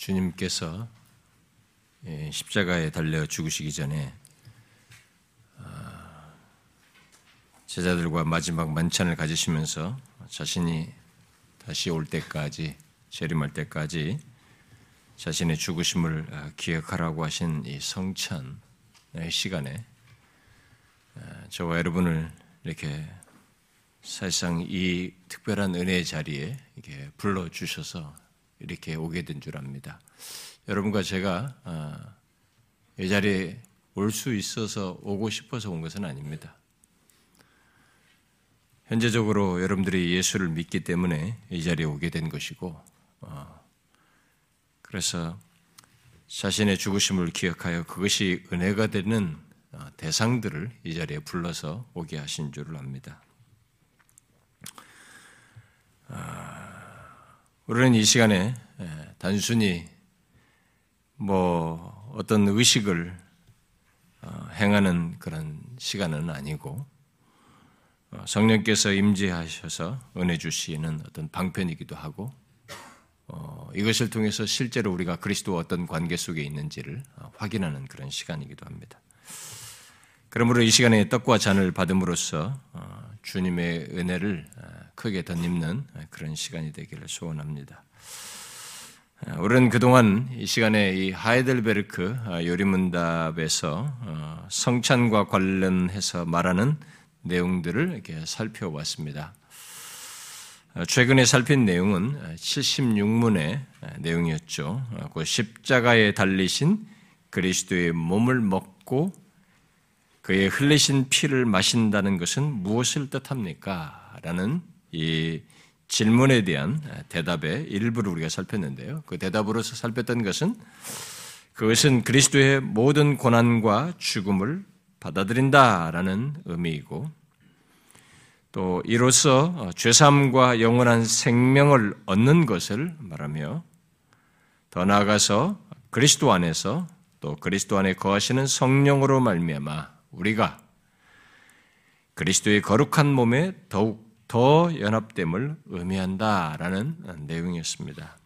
주님께서 예, 십자가에 달려 죽으시기 전에 아, 제자들과 마지막 만찬을 가지시면서 자신이 다시 올 때까지 재림할 때까지 자신의 죽으심을 아, 기억하라고 하신 이 성찬의 시간에 아, 저와 여러분을 이렇게 사실상 이 특별한 은혜의 자리에 이렇게 불러 주셔서 이렇게 오게 된 줄 압니다. 여러분과 제가 아, 이 자리에 올 수 있어서 오고 싶어서 온 것은 아닙니다. 현재적으로 여러분들이 예수를 믿기 때문에 이 자리에 오게 된 것이고, 어, 그래서 자신의 죽으심을 기억하여 그것이 은혜가 되는 어, 대상들을 이 자리에 불러서 오게 하신 줄을 압니다. 우리는 이 시간에 단순히 뭐 어떤 의식을 어, 행하는 그런 시간은 아니고 어, 성령께서 임재하셔서 은혜 주시는 어떤 방편이기도 하고 어, 이것을 통해서 실제로 우리가 그리스도와 어떤 관계 속에 있는지를 확인하는 그런 시간이기도 합니다. 그러므로 이 시간에 떡과 잔을 받음으로써 주님의 은혜를 크게 덧입는 그런 시간이 되기를 소원합니다. 우리는 그동안 이 시간에 이 하이델베르크 요리문답에서 어, 성찬과 관련해서 말하는 내용들을 이렇게 살펴왔습니다. 어, 최근에 살핀 내용은 76문의 내용이었죠. 어, 그 십자가에 달리신 그리스도의 몸을 먹고 그의 흘리신 피를 마신다는 것은 무엇을 뜻합니까? 라는 이 질문에 대한 대답의 일부를 우리가 살폈는데요. 그 대답으로서 살폈던 것은 그것은 그리스도의 모든 고난과 죽음을 받아들인다라는 의미이고 또 이로써 죄삼과 영원한 생명을 얻는 것을 말하며 더 나아가서 그리스도 안에서 또 그리스도 안에 거하시는 성령으로 말미암아 우리가 그리스도의 거룩한 몸에 더욱 더 연합됨을 의미한다라는 내용이었습니다.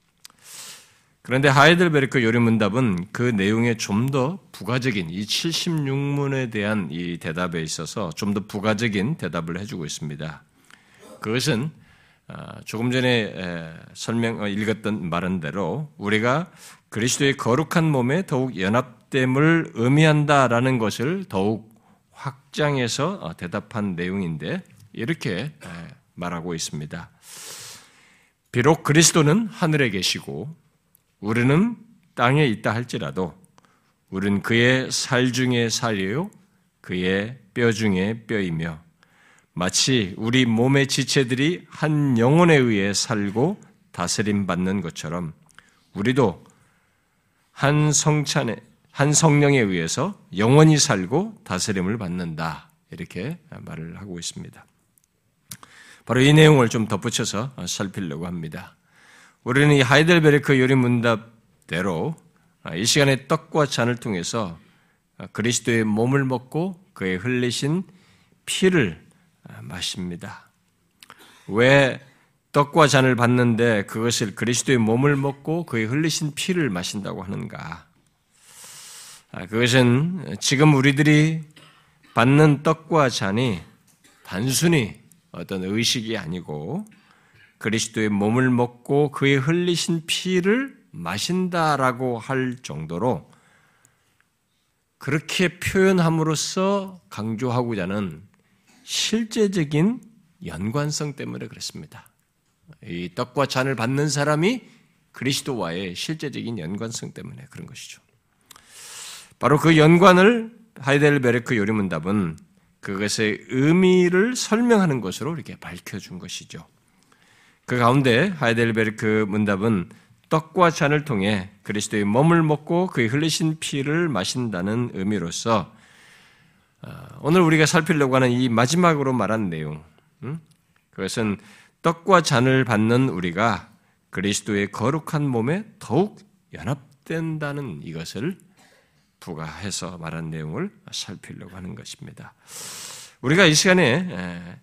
그런데 하이델베르크 요리문답은 그 내용에 좀 더 부가적인 이 76문에 대한 이 대답에 있어서 좀 더 부가적인 대답을 해주고 있습니다. 그것은 아, 조금 전에 설명 어, 읽었던 말은 대로 우리가 그리스도의 거룩한 몸에 더욱 연합됨을 의미한다라는 것을 더욱 확장해서 어, 대답한 내용인데 이렇게 말하고 있습니다. 비록 그리스도는 하늘에 계시고 우리는 땅에 있다 할지라도 우리는 그의 살 중에 살이요 그의 뼈 중에 뼈이며 마치 우리 몸의 지체들이 한 영혼에 의해 살고 다스림 받는 것처럼 우리도 한 성찬에 한 성령에 의해서 영원히 살고 다스림을 받는다. 이렇게 말을 하고 있습니다. 바로 이 내용을 좀 덧붙여서 살피려고 합니다. 우리는 이 하이델베르크 요리 문답대로 이 시간에 떡과 잔을 통해서 그리스도의 몸을 먹고 그의 흘리신 피를 마십니다. 왜 떡과 잔을 받는데 그것을 그리스도의 몸을 먹고 그의 흘리신 피를 마신다고 하는가? 그것은 지금 우리들이 받는 떡과 잔이 단순히 어떤 의식이 아니고 그리스도의 몸을 먹고 그의 흘리신 피를 마신다라고 할 정도로 그렇게 표현함으로써 강조하고자 하는 실제적인 연관성 때문에 그렇습니다. 이 떡과 잔을 받는 사람이 그리스도와의 실제적인 연관성 때문에 그런 것이죠. 바로 그 연관을 하이델베르크 요리문답은 그것의 의미를 설명하는 것으로 이렇게 밝혀준 것이죠. 그 가운데 하이델베르크 문답은 떡과 잔을 통해 그리스도의 몸을 먹고 그의 흘리신 피를 마신다는 의미로서 어, 오늘 우리가 살피려고 하는 이 마지막으로 말한 내용, 음? 그것은 떡과 잔을 받는 우리가 그리스도의 거룩한 몸에 더욱 연합된다는 이것을 부가해서 말한 내용을 살피려고 하는 것입니다. 우리가 이 시간에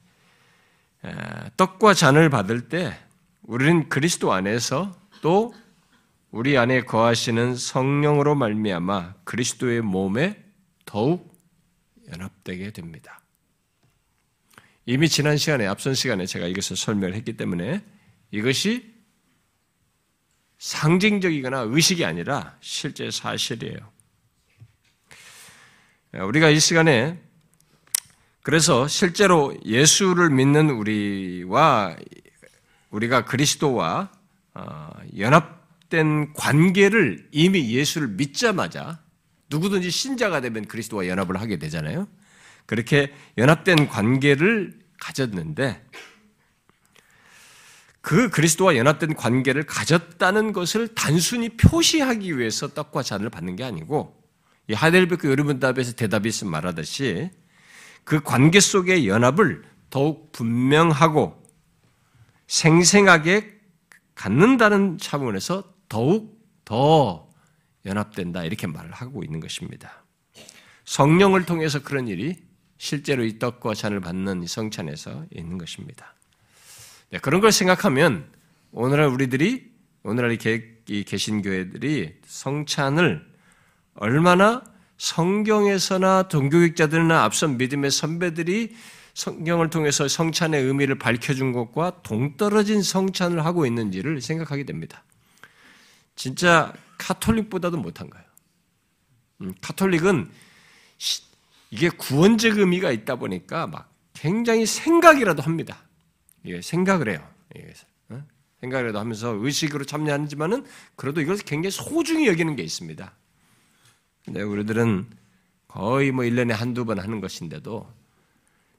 떡과 잔을 받을 때 우리는 그리스도 안에서 또 우리 안에 거하시는 성령으로 말미암아 그리스도의 몸에 더욱 연합되게 됩니다. 이미 지난 시간에 앞선 시간에 제가 이것을 설명을 했기 때문에 이것이 상징적이거나 의식이 아니라 실제 사실이에요. 우리가 이 시간에 그래서 실제로 예수를 믿는 우리와 우리가 그리스도와 어, 연합된 관계를 이미 예수를 믿자마자 누구든지 신자가 되면 그리스도와 연합을 하게 되잖아요. 그렇게 연합된 관계를 가졌는데 그 그리스도와 연합된 관계를 가졌다는 것을 단순히 표시하기 위해서 떡과 잔을 받는 게 아니고 이 하델베크 요리문답에서 대답이 있음 말하듯이 그 관계 속의 연합을 더욱 분명하고 생생하게 갖는다는 차원에서 더욱 더 연합된다 이렇게 말을 하고 있는 것입니다. 성령을 통해서 그런 일이 실제로 이 떡과 잔을 받는 성찬에서 있는 것입니다. 네, 그런 걸 생각하면 오늘날 우리들이 오늘날 이 개신교회들이 성찬을 얼마나 성경에서나 동교육자들이나 앞선 믿음의 선배들이 성경을 통해서 성찬의 의미를 밝혀준 것과 동떨어진 성찬을 하고 있는지를 생각하게 됩니다. 진짜 카톨릭보다도 못한 거예요. 음, 카톨릭은 이게 구원적 의미가 있다 보니까 막 굉장히 생각이라도 합니다. 예, 생각을 해요. 예, 어? 생각이라도 하면서 의식으로 참여하지만은 그래도 이것을 굉장히 소중히 여기는 게 있습니다. 근데 우리들은 거의 뭐 1년에 한두 번 하는 것인데도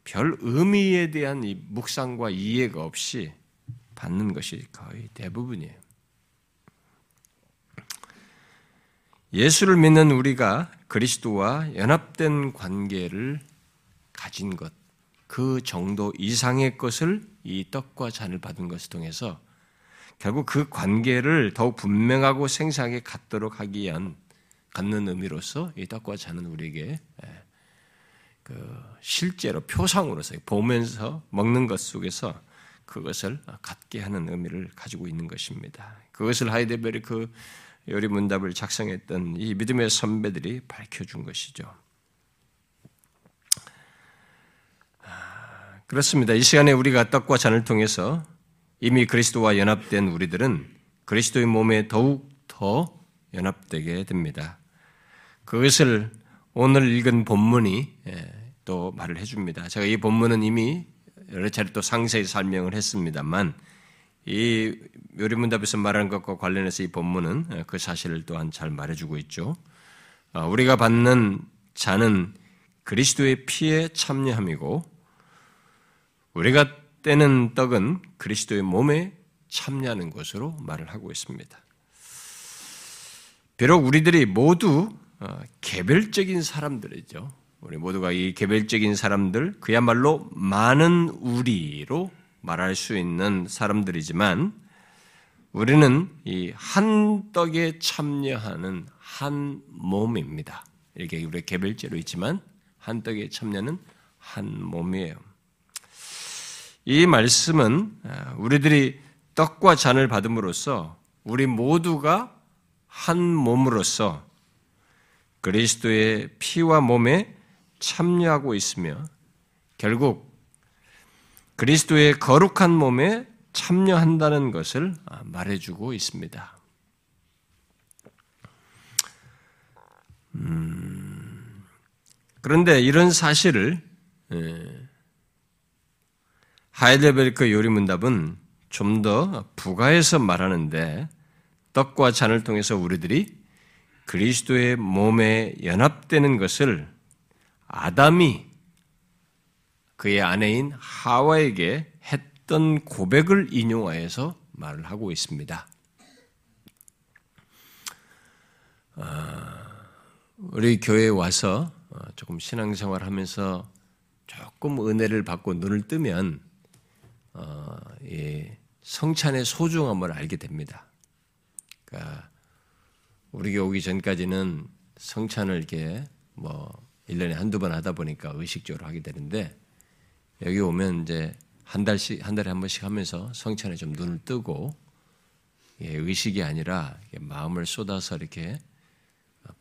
별 의미에 대한 이 묵상과 이해가 없이 받는 것이 거의 대부분이에요. 예수를 믿는 우리가 그리스도와 연합된 관계를 가진 것, 그 정도 이상의 것을 이 떡과 잔을 받은 것을 통해서 결국 그 관계를 더욱 분명하고 생생하게 갖도록 하기 위한 갖는 의미로서 이 떡과 잔은 우리에게 예, 그 실제로 표상으로서 보면서 먹는 것 속에서 그것을 갖게 하는 의미를 가지고 있는 것입니다. 그것을 하이데베르크 그 요리 문답을 작성했던 이 믿음의 선배들이 밝혀준 것이죠. 아, 그렇습니다. 이 시간에 우리가 떡과 잔을 통해서 이미 그리스도와 연합된 우리들은 그리스도의 몸에 더욱 더 연합되게 됩니다. 그것을 오늘 읽은 본문이 예, 또 말을 해줍니다. 제가 이 본문은 이미 여러 차례 또 상세히 설명을 했습니다만 이 요리문답에서 말하는 것과 관련해서 이 본문은 예, 그 사실을 또한 잘 말해주고 있죠. 아, 우리가 받는 자는 그리스도의 피에 참여함이고 우리가 떼는 떡은 그리스도의 몸에 참여하는 것으로 말을 하고 있습니다. 비록 우리들이 모두 어, 개별적인 사람들이죠. 우리 모두가 이 개별적인 사람들, 그야말로 많은 우리로 말할 수 있는 사람들이지만 우리는 이 한 떡에 참여하는 한 몸입니다. 이렇게 우리 개별제로 있지만 한 떡에 참여는 한 몸이에요. 이 말씀은 아, 우리들이 떡과 잔을 받음으로써 우리 모두가 한 몸으로서 그리스도의 피와 몸에 참여하고 있으며 결국 그리스도의 거룩한 몸에 참여한다는 것을 말해주고 있습니다. 음, 그런데 이런 사실을 예, 하이델베르크 요리문답은 좀 더 부가해서 말하는데 떡과 잔을 통해서 우리들이 그리스도의 몸에 연합되는 것을 아담이 그의 아내인 하와에게 했던 고백을 인용하여서 말을 하고 있습니다. 아, 우리 교회에 와서 어, 조금 신앙생활 하면서 조금 은혜를 받고 눈을 뜨면 어, 성찬의 소중함을 알게 됩니다. 그러니까 우리 교회 오기 전까지는 성찬을 이렇게 뭐 1년에 한두 번 하다 보니까 의식적으로 하게 되는데 여기 오면 이제 한 달씩 한 달에 한 번씩 하면서 성찬에 좀 눈을 뜨고 의식이 아니라 마음을 쏟아서 이렇게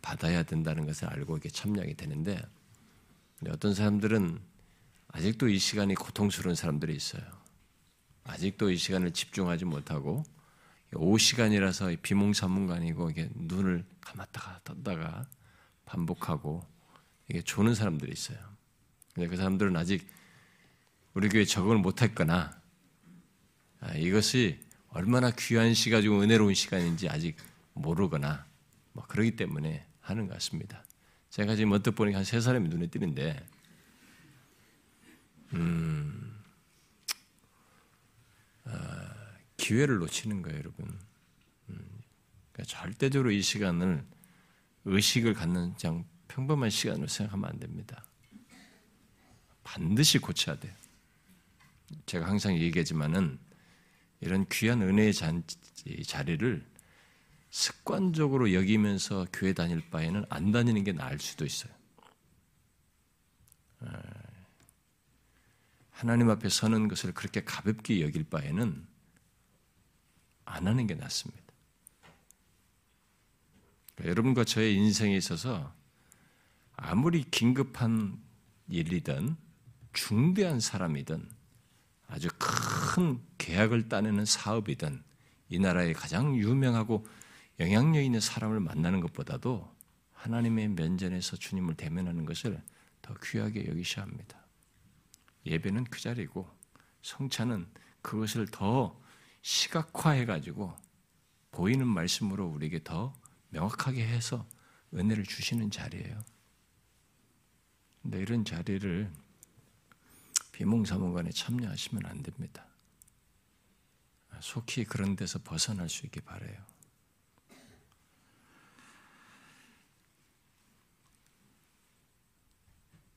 받아야 된다는 것을 알고 이렇게 참여하게 되는데 어떤 사람들은 아직도 이 시간이 고통스러운 사람들이 있어요. 아직도 이 시간을 집중하지 못하고 오후 시간이라서 비몽사몽간이고 이게 눈을 감았다가 떴다가 반복하고 이게 조는 사람들이 있어요. 근데 그 사람들은 아직 우리 교회 적응을 못했거나 아, 이것이 얼마나 귀한 시간이고 은혜로운 시간인지 아직 모르거나 뭐 그러기 때문에 하는 것 같습니다. 제가 지금 언뜻 보니까 한 세 사람이 눈에 띄는데, 음, 기회를 놓치는 거예요, 여러분. 음, 그러니까 절대적으로 이 시간을 의식을 갖는 그냥 평범한 시간으로 생각하면 안 됩니다. 반드시 고쳐야 돼요. 제가 항상 얘기하지만은 이런 귀한 은혜의 자리를 습관적으로 여기면서 교회 다닐 바에는 안 다니는 게 나을 수도 있어요. 하나님 앞에 서는 것을 그렇게 가볍게 여길 바에는 안 하는 게 낫습니다. 그러니까 여러분과 저의 인생에 있어서 아무리 긴급한 일이든 중대한 사람이든 아주 큰 계약을 따내는 사업이든 이 나라의 가장 유명하고 영향력 있는 사람을 만나는 것보다도 하나님의 면전에서 주님을 대면하는 것을 더 귀하게 여기셔야 합니다. 예배는 그 자리고 성찬은 그것을 더 시각화해 가지고 보이는 말씀으로 우리에게 더 명확하게 해서 은혜를 주시는 자리예요. 근데 이런 자리를 비몽사몽간에 참여하시면 안 됩니다. 속히 그런 데서 벗어날 수 있게 바래요.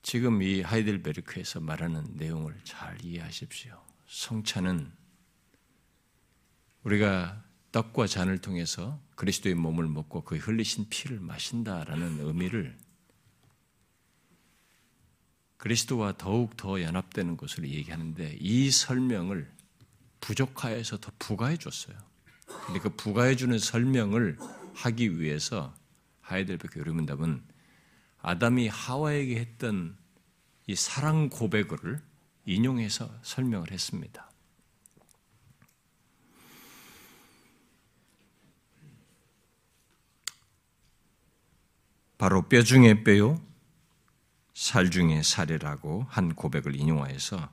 지금 이 하이델베르크에서 말하는 내용을 잘 이해하십시오. 성찬은 우리가 떡과 잔을 통해서 그리스도의 몸을 먹고 그 흘리신 피를 마신다라는 의미를 그리스도와 더욱 더 연합되는 것을 얘기하는데 이 설명을 부족하여서 더 부가해 줬어요. 근데 그 부가해 주는 설명을 하기 위해서 하이델베르크 요리문답은 아담이 하와에게 했던 이 사랑 고백을 인용해서 설명을 했습니다. 바로 뼈 중에 뼈요, 살 중에 살이라고 한 고백을 인용하여서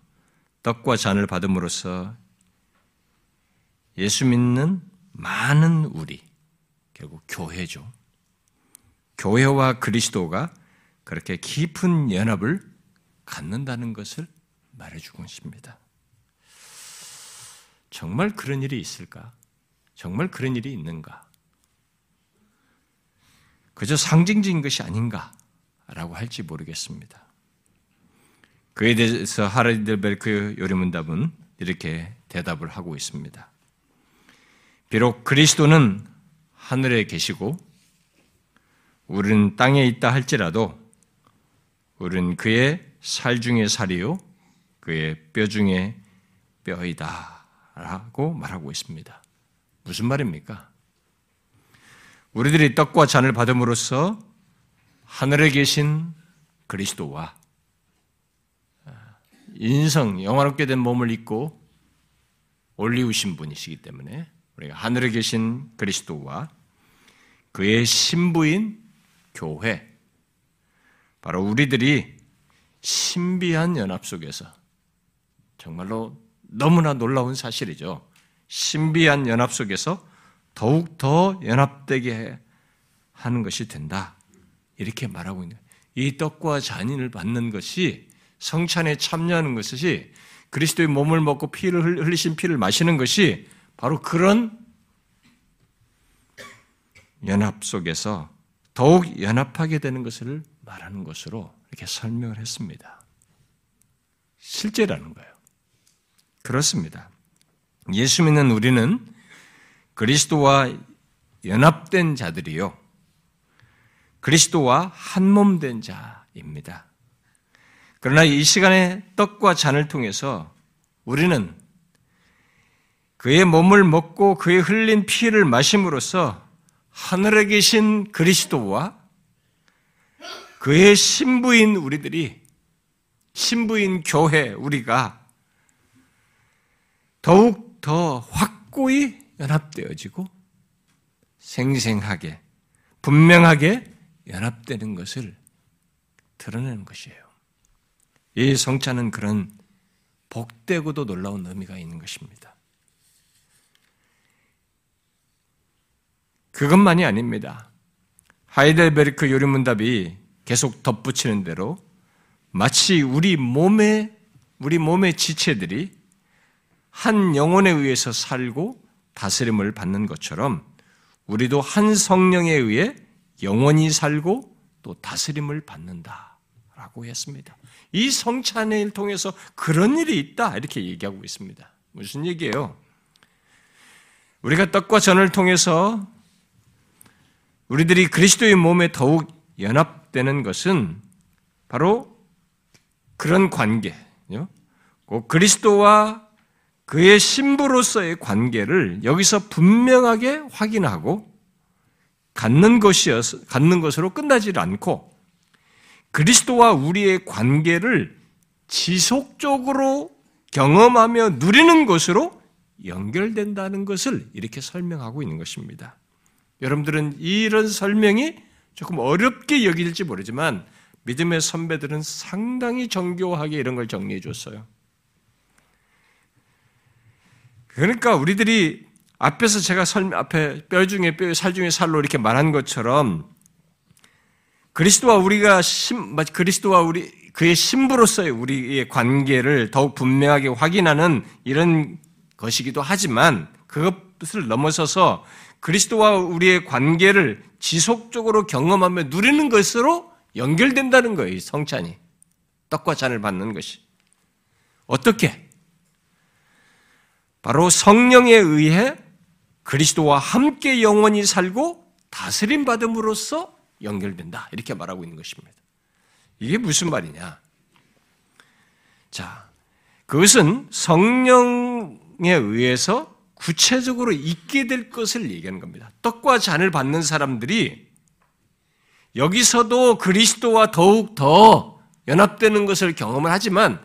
떡과 잔을 받음으로써 예수 믿는 많은 우리, 결국 교회죠. 교회와 그리스도가 그렇게 깊은 연합을 갖는다는 것을 말해주고 있습니다. 정말 그런 일이 있을까? 정말 그런 일이 있는가? 그저 상징적인 것이 아닌가라고 할지 모르겠습니다. 그에 대해서 하르델베르크 요리문답은 이렇게 대답을 하고 있습니다. 비록 그리스도는 하늘에 계시고 우리는 땅에 있다 할지라도 우리는 그의 살 중에 살이요 그의 뼈 중에 뼈이다라고 말하고 있습니다. 무슨 말입니까? 우리들이 떡과 잔을 받음으로써 하늘에 계신 그리스도와 인성 영화롭게 된 몸을 입고 올리우신 분이시기 때문에 우리가 하늘에 계신 그리스도와 그의 신부인 교회 바로 우리들이 신비한 연합 속에서 정말로 너무나 놀라운 사실이죠. 신비한 연합 속에서 더욱 더 연합되게 하는 것이 된다. 이렇게 말하고 있는 이 떡과 잔인을 받는 것이 성찬에 참여하는 것이 그리스도의 몸을 먹고 피를 흘리신 피를 마시는 것이 바로 그런 연합 속에서 더욱 연합하게 되는 것을 말하는 것으로 이렇게 설명을 했습니다. 실제라는 거예요. 그렇습니다. 예수 믿는 우리는 그리스도와 연합된 자들이요. 그리스도와 한몸된 자입니다. 그러나 이 시간에 떡과 잔을 통해서 우리는 그의 몸을 먹고 그의 흘린 피를 마심으로써 하늘에 계신 그리스도와 그의 신부인 우리들이 신부인 교회 우리가 더욱 더 확고히 연합되어지고 생생하게 분명하게 연합되는 것을 드러내는 것이에요. 이 성찬은 그런 복되고도 놀라운 의미가 있는 것입니다. 그것만이 아닙니다. 하이델베르크 요리문답이 계속 덧붙이는 대로 마치 우리 몸의 우리 몸의 지체들이 한 영혼에 의해서 살고 다스림을 받는 것처럼 우리도 한 성령에 의해 영원히 살고 또 다스림을 받는다라고 했습니다. 이 성찬을 통해서 그런 일이 있다 이렇게 얘기하고 있습니다. 무슨 얘기예요? 우리가 떡과 전을 통해서 우리들이 그리스도의 몸에 더욱 연합되는 것은 바로 그런 관계, 그리스도와 그의 신부로서의 관계를 여기서 분명하게 확인하고 갖는 것이어서 갖는 것으로 끝나지 않고 그리스도와 우리의 관계를 지속적으로 경험하며 누리는 것으로 연결된다는 것을 이렇게 설명하고 있는 것입니다. 여러분들은 이런 설명이 조금 어렵게 여길지 모르지만 믿음의 선배들은 상당히 정교하게 이런 걸 정리해 줬어요. 그러니까 우리들이 앞에서 제가 설, 앞에 뼈 중에 뼈, 살 중에 살로 이렇게 말한 것처럼 그리스도와 우리가 신, 그리스도와 우리, 그의 신부로서의 우리의 관계를 더욱 분명하게 확인하는 이런 것이기도 하지만 그것을 넘어서서 그리스도와 우리의 관계를 지속적으로 경험하며 누리는 것으로 연결된다는 거예요, 성찬이. 떡과 잔을 받는 것이. 어떻게? 바로 성령에 의해 그리스도와 함께 영원히 살고 다스림 받음으로써 연결된다. 이렇게 말하고 있는 것입니다. 이게 무슨 말이냐? 자, 그것은 성령에 의해서 구체적으로 있게 될 것을 얘기하는 겁니다. 떡과 잔을 받는 사람들이 여기서도 그리스도와 더욱 더 연합되는 것을 경험을 하지만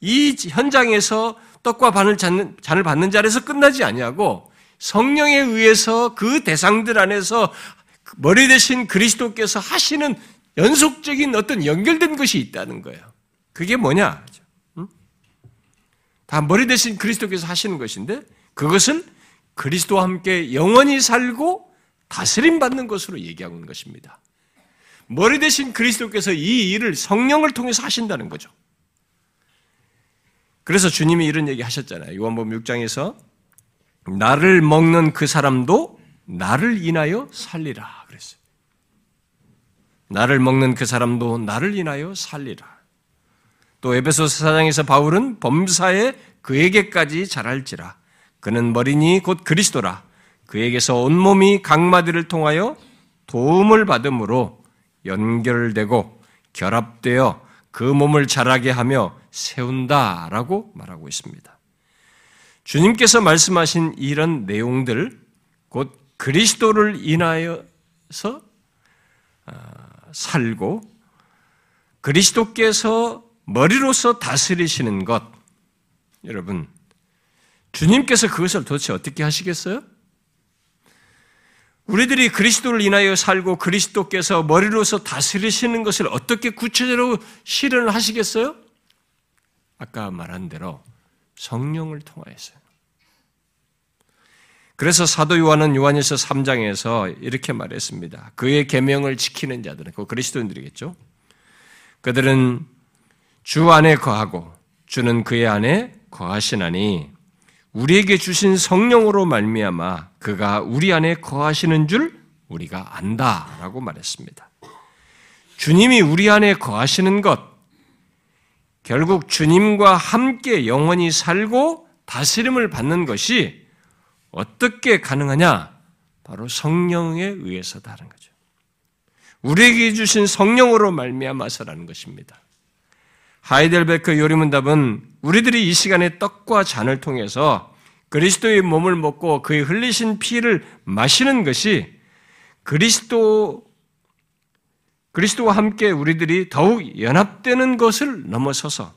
이 현장에서 떡과 반을 잔을 받는 자리에서 끝나지 아니하고 성령에 의해서 그 대상들 안에서 머리 대신 그리스도께서 하시는 연속적인 어떤 연결된 것이 있다는 거예요. 그게 뭐냐? 다 머리 대신 그리스도께서 하시는 것인데 그것은 그리스도와 함께 영원히 살고 다스림 받는 것으로 얘기하고 있는 것입니다. 머리 대신 그리스도께서 이 일을 성령을 통해서 하신다는 거죠. 그래서 주님이 이런 얘기 하셨잖아요. 요한복음 6장에서 나를 먹는 그 사람도 나를 인하여 살리라 그랬어요. 나를 먹는 그 사람도 나를 인하여 살리라. 또 에베소서 4장에서 바울은 범사에 그에게까지 자랄지라. 그는 머리니 곧 그리스도라. 그에게서 온몸이 각마디를 통하여 도움을 받음으로 연결되고 결합되어 그 몸을 자라게 하며 세운다라고 말하고 있습니다. 주님께서 말씀하신 이런 내용들, 곧 그리스도를 인하여서 아, 살고 그리스도께서 머리로서 다스리시는 것, 여러분, 주님께서 그것을 도대체 어떻게 하시겠어요? 우리들이 그리스도를 인하여 살고 그리스도께서 머리로서 다스리시는 것을 어떻게 구체적으로 실현을 하시겠어요? 아까 말한 대로 성령을 통하여서요. 그래서 사도 요한은 요한일서 3장에서 이렇게 말했습니다. 그의 계명을 지키는 자들은 그 그리스도인들이겠죠. 그들은 주 안에 거하고 주는 그의 안에 거하시나니 우리에게 주신 성령으로 말미암아 그가 우리 안에 거하시는 줄 우리가 안다라고 말했습니다. 주님이 우리 안에 거하시는 것 결국 주님과 함께 영원히 살고 다스림을 받는 것이 어떻게 가능하냐? 바로 성령에 의해서다는 거죠. 우리에게 주신 성령으로 말미암아서라는 것입니다. 하이델베크 요리문답은 우리들이 이 시간에 떡과 잔을 통해서 그리스도의 몸을 먹고 그의 흘리신 피를 마시는 것이 그리스도 그리스도와 함께 우리들이 더욱 연합되는 것을 넘어서서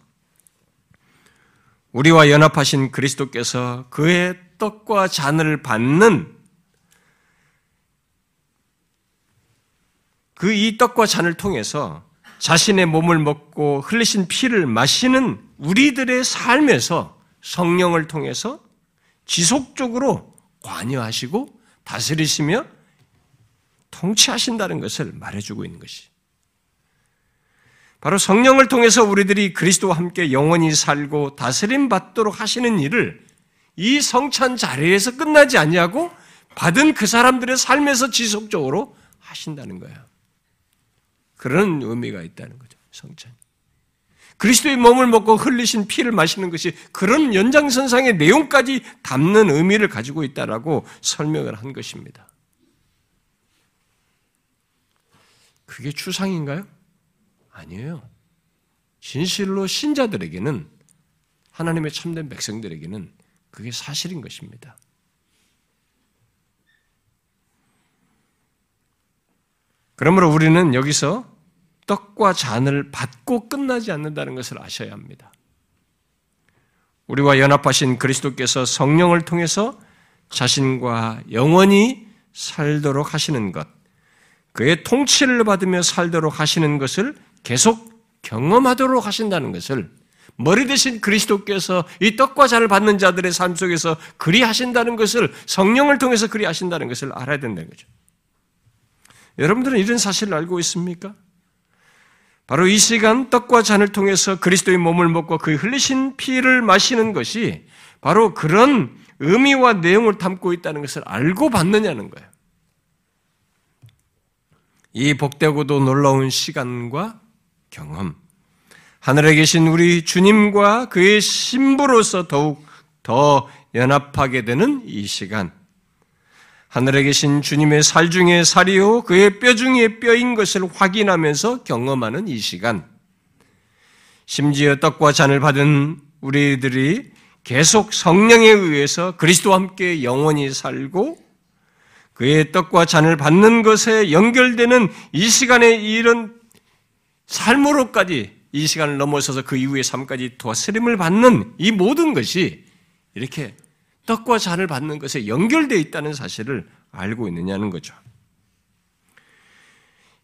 우리와 연합하신 그리스도께서 그의 떡과 잔을 받는 그 이 떡과 잔을 통해서 자신의 몸을 먹고 흘리신 피를 마시는 우리들의 삶에서 성령을 통해서 지속적으로 관여하시고 다스리시며 통치하신다는 것을 말해주고 있는 것이. 바로 성령을 통해서 우리들이 그리스도와 함께 영원히 살고 다스림 받도록 하시는 일을 이 성찬 자리에서 끝나지 아니하고 받은 그 사람들의 삶에서 지속적으로 하신다는 거예요. 그런 의미가 있다는 거죠. 성찬. 그리스도의 몸을 먹고 흘리신 피를 마시는 것이 그런 연장선상의 내용까지 담는 의미를 가지고 있다라고 설명을 한 것입니다. 그게 추상인가요? 아니에요. 진실로 신자들에게는 하나님의 참된 백성들에게는 그게 사실인 것입니다. 그러므로 우리는 여기서 떡과 잔을 받고 끝나지 않는다는 것을 아셔야 합니다. 우리와 연합하신 그리스도께서 성령을 통해서 자신과 영원히 살도록 하시는 것, 그의 통치를 받으며 살도록 하시는 것을 계속 경험하도록 하신다는 것을 머리 대신 그리스도께서 이 떡과 잔을 받는 자들의 삶 속에서 그리 하신다는 것을 성령을 통해서 그리 하신다는 것을 알아야 된다는 거죠. 여러분들은 이런 사실을 알고 있습니까? 바로 이 시간 떡과 잔을 통해서 그리스도의 몸을 먹고 그 흘리신 피를 마시는 것이 바로 그런 의미와 내용을 담고 있다는 것을 알고 받느냐는 거예요. 이 복되고도 놀라운 시간과 경험, 하늘에 계신 우리 주님과 그의 신부로서 더욱 더 연합하게 되는 이 시간, 하늘에 계신 주님의 살 중에 살이요 그의 뼈 중에 뼈인 것을 확인하면서 경험하는 이 시간, 심지어 떡과 잔을 받은 우리들이 계속 성령에 의해서 그리스도와 함께 영원히 살고 그의 떡과 잔을 받는 것에 연결되는 이 시간에 이런 삶으로까지 이 시간을 넘어서서 그 이후의 삶까지 도스림을 받는 이 모든 것이 이렇게 떡과 잔을 받는 것에 연결되어 있다는 사실을 알고 있느냐는 거죠.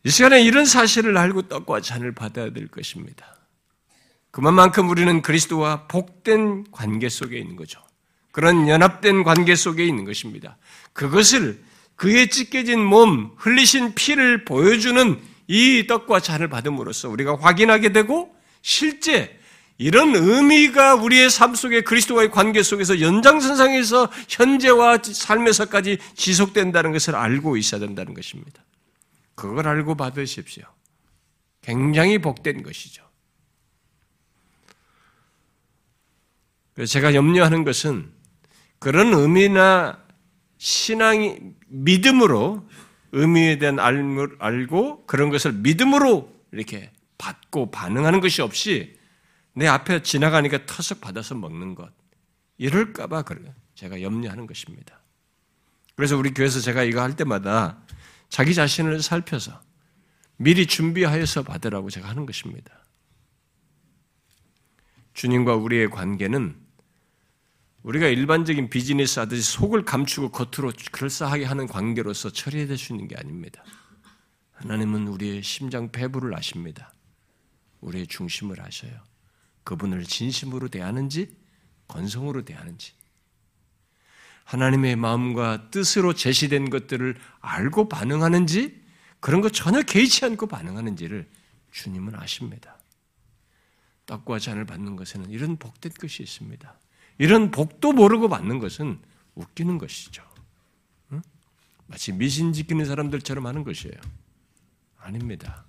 이 시간에 이런 사실을 알고 떡과 잔을 받아야 될 것입니다. 그만큼 우리는 그리스도와 복된 관계 속에 있는 거죠. 그런 연합된 관계 속에 있는 것입니다. 그것을 그의 찢겨진 몸, 흘리신 피를 보여주는 이 떡과 잔을 받음으로써 우리가 확인하게 되고 실제 이런 의미가 우리의 삶 속에 그리스도와의 관계 속에서 연장선상에서 현재와 삶에서까지 지속된다는 것을 알고 있어야 된다는 것입니다. 그걸 알고 받으십시오. 굉장히 복된 것이죠. 제가 염려하는 것은 그런 의미나 신앙이 믿음으로 의미에 대한 알을 알고 그런 것을 믿음으로 이렇게 받고 반응하는 것이 없이 내 앞에 지나가니까 터석 받아서 먹는 것 이럴까봐 그래요. 제가 염려하는 것입니다. 그래서 우리 교회에서 제가 이거 할 때마다 자기 자신을 살펴서 미리 준비하여서 받으라고 제가 하는 것입니다. 주님과 우리의 관계는 우리가 일반적인 비즈니스 하듯이 속을 감추고 겉으로 그럴싸하게 하는 관계로서 처리해야 될수 있는 게 아닙니다. 하나님은 우리의 심장 배부를 아십니다. 우리의 중심을 아셔요. 그분을 진심으로 대하는지 건성으로 대하는지 하나님의 마음과 뜻으로 제시된 것들을 알고 반응하는지 그런 거 전혀 개의치 않고 반응하는지를 주님은 아십니다. 떡과 잔을 받는 것에는 이런 복된 것이 있습니다. 이런 복도 모르고 받는 것은 웃기는 것이죠. 응? 마치 미신 지키는 사람들처럼 하는 것이에요. 아닙니다.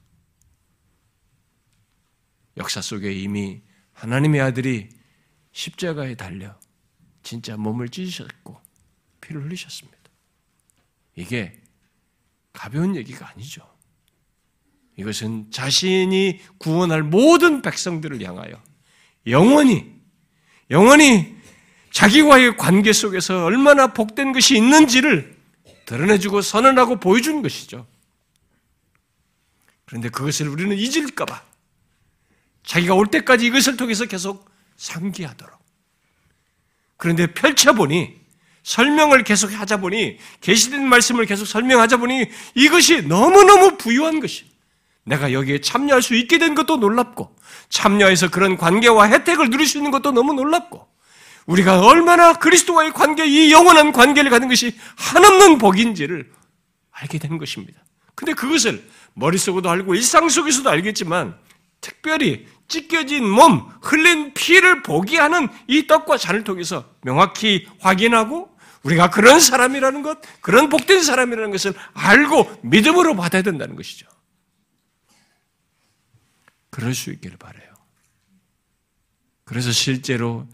역사 속에 이미 하나님의 아들이 십자가에 달려 진짜 몸을 찢으셨고 피를 흘리셨습니다. 이게 가벼운 얘기가 아니죠. 이것은 자신이 구원할 모든 백성들을 향하여 영원히 영원히 자기와의 관계 속에서 얼마나 복된 것이 있는지를 드러내주고 선언하고 보여주는 것이죠. 그런데 그것을 우리는 잊을까봐 자기가 올 때까지 이것을 통해서 계속 상기하도록. 그런데 펼쳐보니 설명을 계속 하자 보니 계시된 말씀을 계속 설명하자 보니 이것이 너무너무 부유한 것이 내가 여기에 참여할 수 있게 된 것도 놀랍고 참여해서 그런 관계와 혜택을 누릴 수 있는 것도 너무 놀랍고 우리가 얼마나 그리스도와의 관계, 이 영원한 관계를 가는 것이 한없는 복인지를 알게 된 것입니다. 근데 그것을 머릿속으로도 알고 일상 속에서도 알겠지만 특별히 찢겨진 몸, 흘린 피를 보게 하는 이 떡과 잔을 통해서 명확히 확인하고 우리가 그런 사람이라는 것, 그런 복된 사람이라는 것을 알고 믿음으로 받아야 된다는 것이죠. 그럴 수 있기를 바래요. 그래서 실제로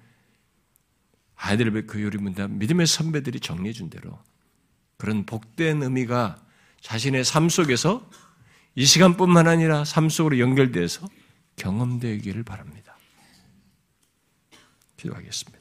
하이델베크 요리문답 믿음의 선배들이 정리해 준 대로 그런 복된 의미가 자신의 삶 속에서 이 시간뿐만 아니라 삶 속으로 연결돼서 경험되기를 바랍니다. 기도하겠습니다.